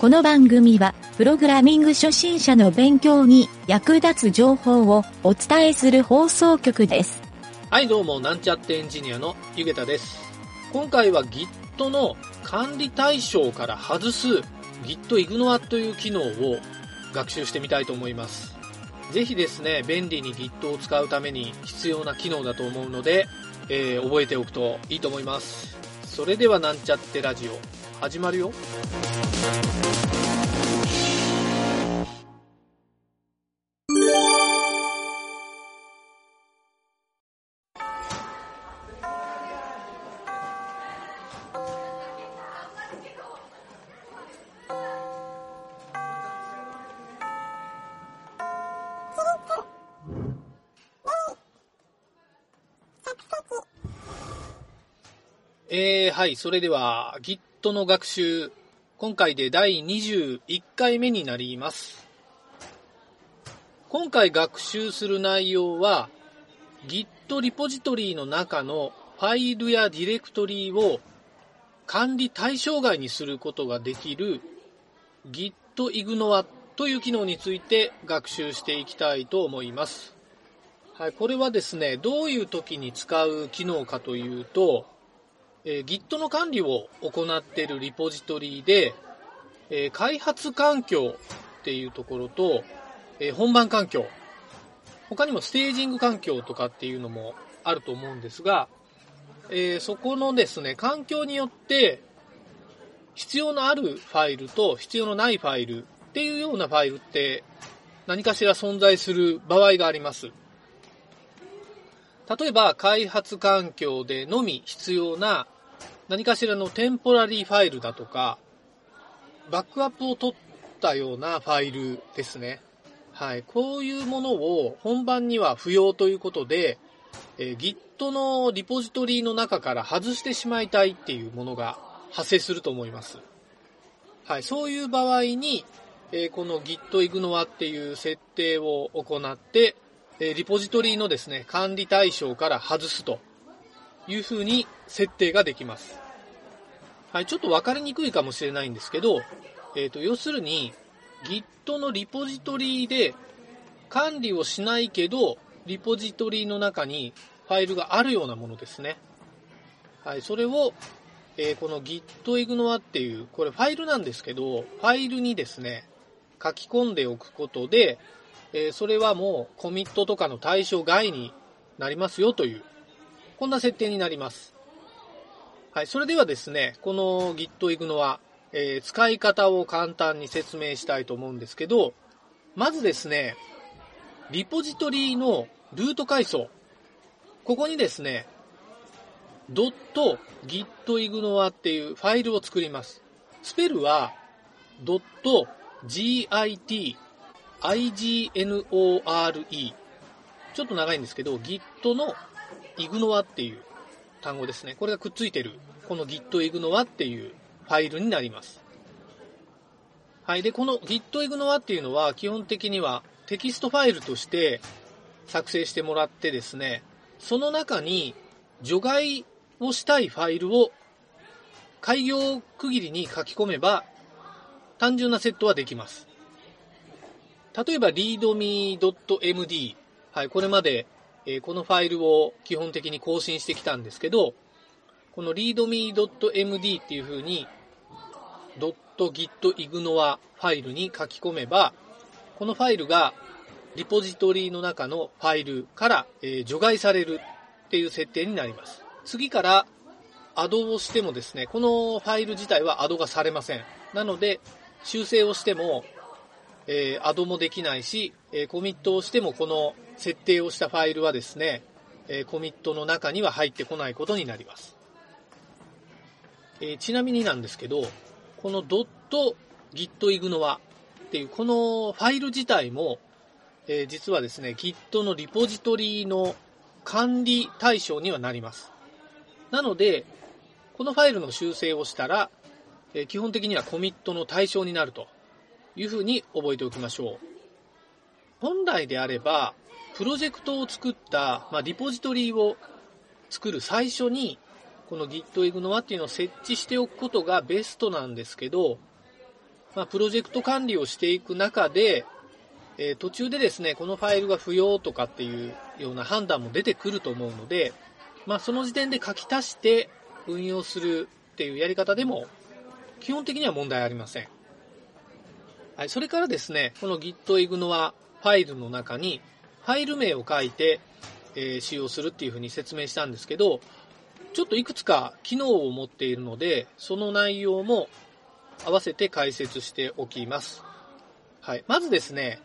この番組は、プログラミング初心者の勉強に役立つ情報をお伝えする放送局です。はい、どうも、なんちゃってエンジニアのゆげたです。今回は Git の管理対象から外す Git イグノアという機能を学習してみたいと思います。ぜひですね、便利に Git を使うために必要な機能だと思うので、えー覚えておくといいと思います。それではなんちゃってラジオ、始まるよ。えー、はい、それでは Git の学習、今回で第21回目になります。今回学習する内容は Git リポジトリの中のファイルやディレクトリを管理対象外にすることができる Git ignore という機能について学習していきたいと思います。はい、これはですね、どういう時に使う機能かというと、えー Git の管理を行っているリポジトリで、えー開発環境っていうところと、えー本番環境、他にもステージング環境とかっていうのもあると思うんですが、えーそこのですね、環境によって、必要のあるファイルと必要のないファイルっていうようなファイルって何かしら存在する場合があります。例えば開発環境でのみ必要な何かしらのテンポラリーファイルだとか、バックアップを取ったようなファイルですね。はい。こういうものを本番には不要ということで、えー Git のリポジトリの中から外してしまいたいっていうものが発生すると思います。はい。そういう場合に、えーこの Git ignore っていう設定を行って、えーリポジトリのですね、管理対象から外すという風に設定ができます。はい、ちょっと分かりにくいかもしれないんですけど、えっ、と、要するに Git のリポジトリで管理をしないけど、リポジトリの中にファイルがあるようなものですね。はい、それを、えーこの Git ignore っていう、これファイルなんですけど、ファイルにですね、書き込んでおくことで、えーそれはもうコミットとかの対象外になりますよという、こんな設定になります。はい、それではですね、この Git ignore、えー使い方を簡単に説明したいと思うんですけど、まずですね、リポジトリのルート階層、ここにですね、.gitignore っていうファイルを作ります。スペルは .git ignore ちょっと長いんですけど Git の ignore っていう単語ですね。これがくっついてるこの Git ignore っていうファイルになります。はい。で、この Git ignore っていうのは基本的にはテキストファイルとして作成してもらってですね、その中に除外をしたいファイルを開業区切りに書き込めば単純なセットはできます。例えば readme.md。はい、これまで、えこのファイルを基本的に更新してきたんですけど、この readme.md っていう風に .gitignore ファイルに書き込めば、このファイルがリポジトリの中のファイルから、え除外されるっていう設定になります。次からアドをしてもですね、このファイル自体はアドがされません。なので、修正をしても、えーアドもできないし、えーコミットをしてもこの設定をしたファイルはですね、えコミットの中には入ってこないことになります。えちなみになんですけど、この .gitignore っていうこのファイル自体も、え実はですね、Git のリポジトリの管理対象にはなります。なので、このファイルの修正をしたら、え基本的にはコミットの対象になるというふうに覚えておきましょう。本来であれば、プロジェクトを作った、まあ、リポジトリを作る最初に、この Git ignore っていうのを設置しておくことがベストなんですけど、まあ、プロジェクト管理をしていく中で、えー、途中でですね、このファイルが不要とかっていうような判断も出てくると思うので、まあ、その時点で書き足して運用するっていうやり方でも、基本的には問題ありません。はい、それからですね、この Git ignore ファイルの中に、ファイル名を書いて、えー、使用するっていうふうに説明したんですけど、ちょっといくつか機能を持っているので、その内容も合わせて解説しておきます。はい。まずですね、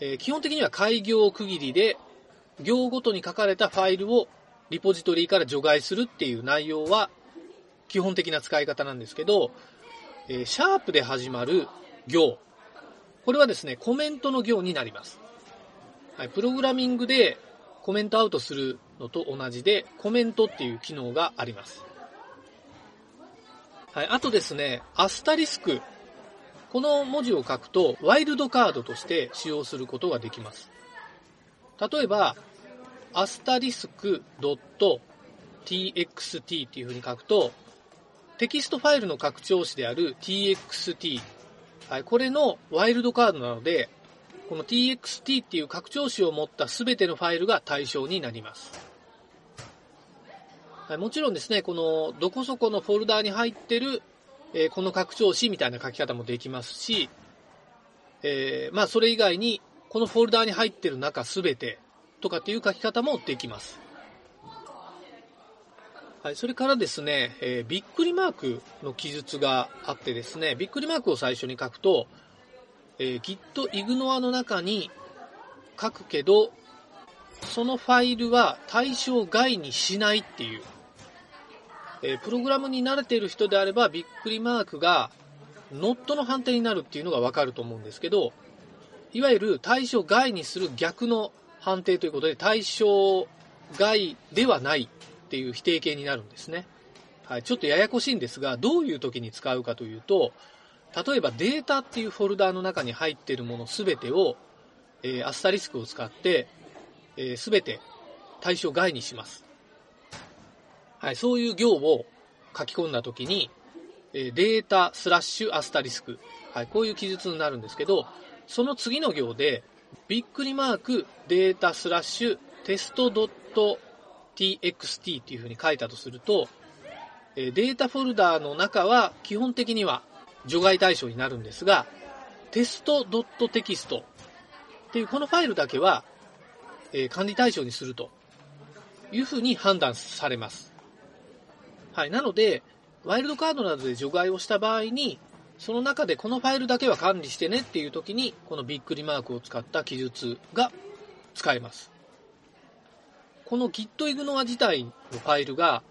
えー、基本的には開業区切りで、行ごとに書かれたファイルをリポジトリから除外するっていう内容は基本的な使い方なんですけど、えー、シャープで始まる行。これはですね、コメントの行になります。はい。プログラミングでコメントアウトするのと同じで、コメントっていう機能があります。はい。あとですね、アスタリスク。この文字を書くと、ワイルドカードとして使用することができます。例えば、アスタリスク .txt っていう風に書くと、テキストファイルの拡張子である txt。はい。これのワイルドカードなので、この txt っていう拡張子を持った全てのファイルが対象になります。はい、もちろんですね、このどこそこのフォルダーに入ってる、えー、この拡張子みたいな書き方もできますし、えー、まあそれ以外にこのフォルダーに入ってる中すべてとかっていう書き方もできます。はい、それからですね、えー、びっくりマークの記述があってですね、びっくりマークを最初に書くと、えー、Git ignore の中に書くけど、そのファイルは対象外にしないっていうえー、プログラムに慣れている人であれば、びっくりマークが、ノットの判定になるっていうのがわかると思うんですけど、いわゆる対象外にする逆の判定ということで、対象外ではないっていう否定形になるんですね。はい、ちょっとややこしいんですが、どういう時に使うかというと、例えばデータっていうフォルダーの中に入っているものすべてを、えー、アスタリスクを使って、す、え、べ、て対象外にします。はい、そういう行を書き込んだときに、えデータスラッシュアスタリスク、はい、こういう記述になるんですけど、その次の行で、びっくりマークデータスラッシュテスト .txt っていうふうに書いたとすると、データフォルダーの中は基本的には除外対象になるんですが、テスト .txt っていうこのファイルだけは、え管理対象にするというふうに判断されます。はい。なので、ワイルドカードなどで除外をした場合に、その中でこのファイルだけは管理してねっていう時に、このびっくりマークを使った記述が使えます。この gitignore 自体のファイルが、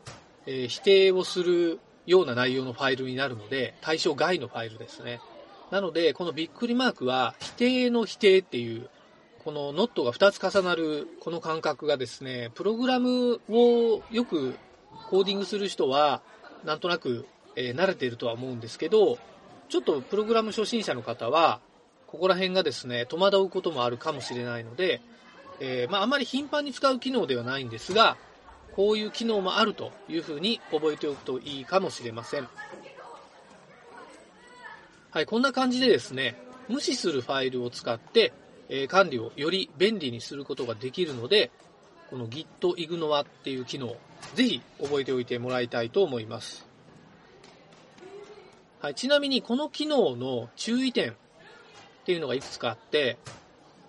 えー、否定をするような内容のファイルになるので、対象外のファイルですね。なので、このびっくりマークは、否定の否定っていう、このノットが2つ重なるこの感覚がですね、プログラムをよくコーディングする人は、なんとなく、え、慣れているとは思うんですけど、ちょっとプログラム初心者の方は、ここら辺がですね、戸惑うこともあるかもしれないので、えー、まあ、あまり頻繁に使う機能ではないんですが、こういう機能もあるというふうに覚えておくといいかもしれません。はい、こんな感じでですね、無視するファイルを使って、えー、管理をより便利にすることができるので、この Git ignore っていう機能、ぜひ覚えておいてもらいたいと思います。はい、ちなみにこの機能の注意点っていうのがいくつかあって、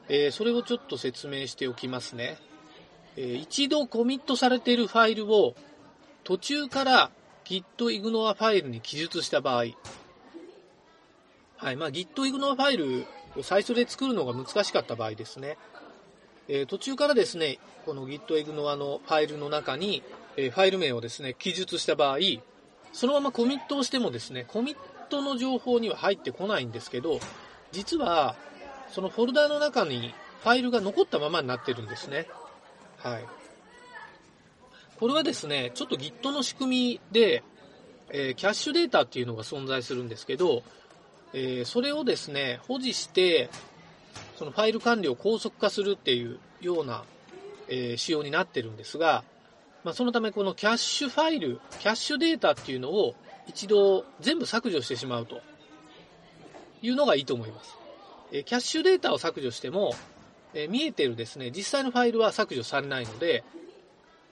えー、それをちょっと説明しておきますね。えー、一度コミットされているファイルを途中から Git ignore ファイルに記述した場合、はい、まあ Git ignore ファイルを最初で作るのが難しかった場合ですね。えー、途中からですね、この Git ignore のファイルの中に、えファイル名をですね、記述した場合、そのままコミットをしてもですね、コミットの情報には入ってこないんですけど、実は、そのフォルダの中にファイルが残ったままになってるんですね。はい。これはですね、ちょっと Git の仕組みで、えー、キャッシュデータっていうのが存在するんですけど、えー、それをですね、保持して、そのファイル管理を高速化するっていうような、えー、仕様になってるんですが、まあ、そのためこのキャッシュファイル、キャッシュデータっていうのを一度全部削除してしまうというのがいいと思います。えキャッシュデータを削除しても、え見えてるですね、実際のファイルは削除されないので、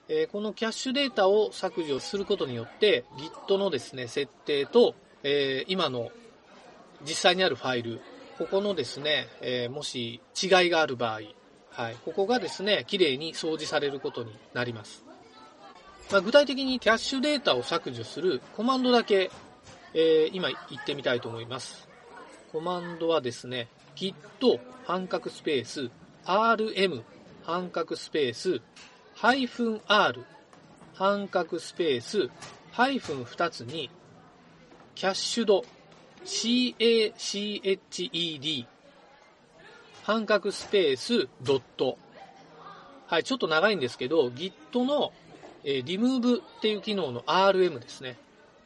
えこのキャッシュデータを削除することによって Git のですね、設定と、え今の実際にあるファイル、ここのですね、えもし違いがある場合、はい、ここがですね、綺麗に掃除されることになります。まあ、具体的にキャッシュデータを削除するコマンドだけ、えー、今言ってみたいと思います。コマンドはですね、git 半角スペース rm 半角スペースハイフン r 半角スペースハイフン2つにキャッシュド CACHED 半角スペースドットはい、ちょっと長いんですけど Git の、えー、remove っていう機能の RM ですね。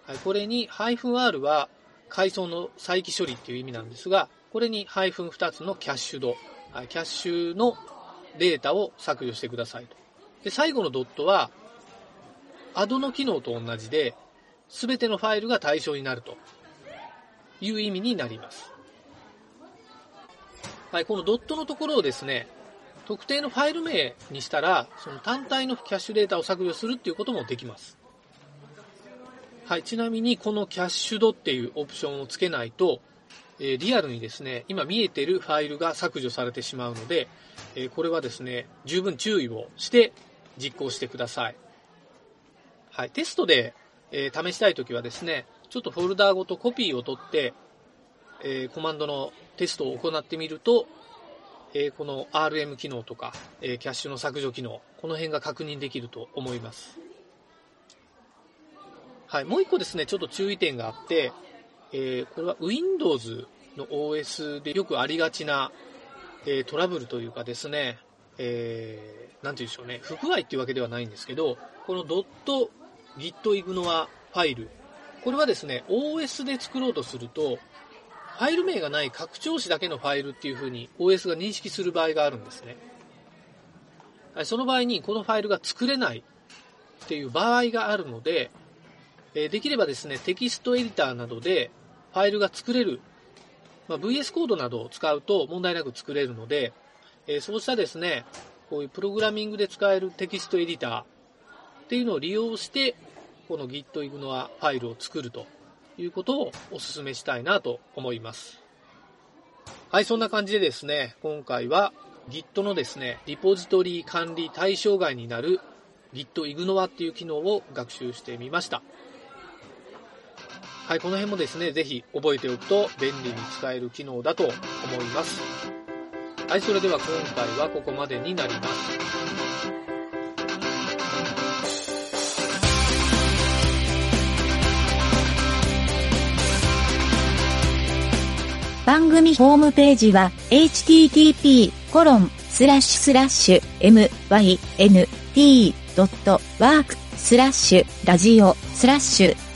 はい、これに -r は階層の再起処理っていう意味なんですが、これにハイフン2つのキャッシュド、キャッシュのデータを削除してくださいと。で、最後のドットは、アドの機能と同じで、すべてのファイルが対象になるという意味になります。はい、このドットのところをですね、特定のファイル名にしたら、その単体のキャッシュデータを削除するっていうこともできます。はい、ちなみにこのキャッシュドっていうオプションをつけないと、え、リアルにですね、今見えてるファイルが削除されてしまうので、え、これはですね、十分注意をして実行してください。はい、テストで、え、試したいときはですね、ちょっとフォルダーごとコピーを取って、えコマンドのテストを行ってみると、えこの RM 機能とか、えキャッシュの削除機能、この辺が確認できると思います。はい、もう一個ですね、ちょっと注意点があって、えー、これは Windows の OS でよくありがちな、えー、トラブルというかですね、えー、なんて言うんでしょうね、不具合っていうわけではないんですけど、この .gitignore ファイル、これはですね、OS で作ろうとすると、ファイル名がない拡張子だけのファイルっていう風に OS が認識する場合があるんですね。その場合にこのファイルが作れないっていう場合があるので、できればですね、テキストエディターなどでファイルが作れる、まあ、VS コードなどを使うと問題なく作れるので、えそうしたですね、こういうプログラミングで使えるテキストエディターっていうのを利用して、この gitignore ファイルを作るということをお勧めしたいなと思います。はい、そんな感じでですね、今回は Git のですね、リポジトリ管理対象外になる gitignore っていう機能を学習してみました。はい、この辺もですね、ぜひ覚えておくと便利に使える機能だと思います。はい、それでは今回はここまでになります。番組ホームページは http://myn.t.work スラッシュラジオスラッシュ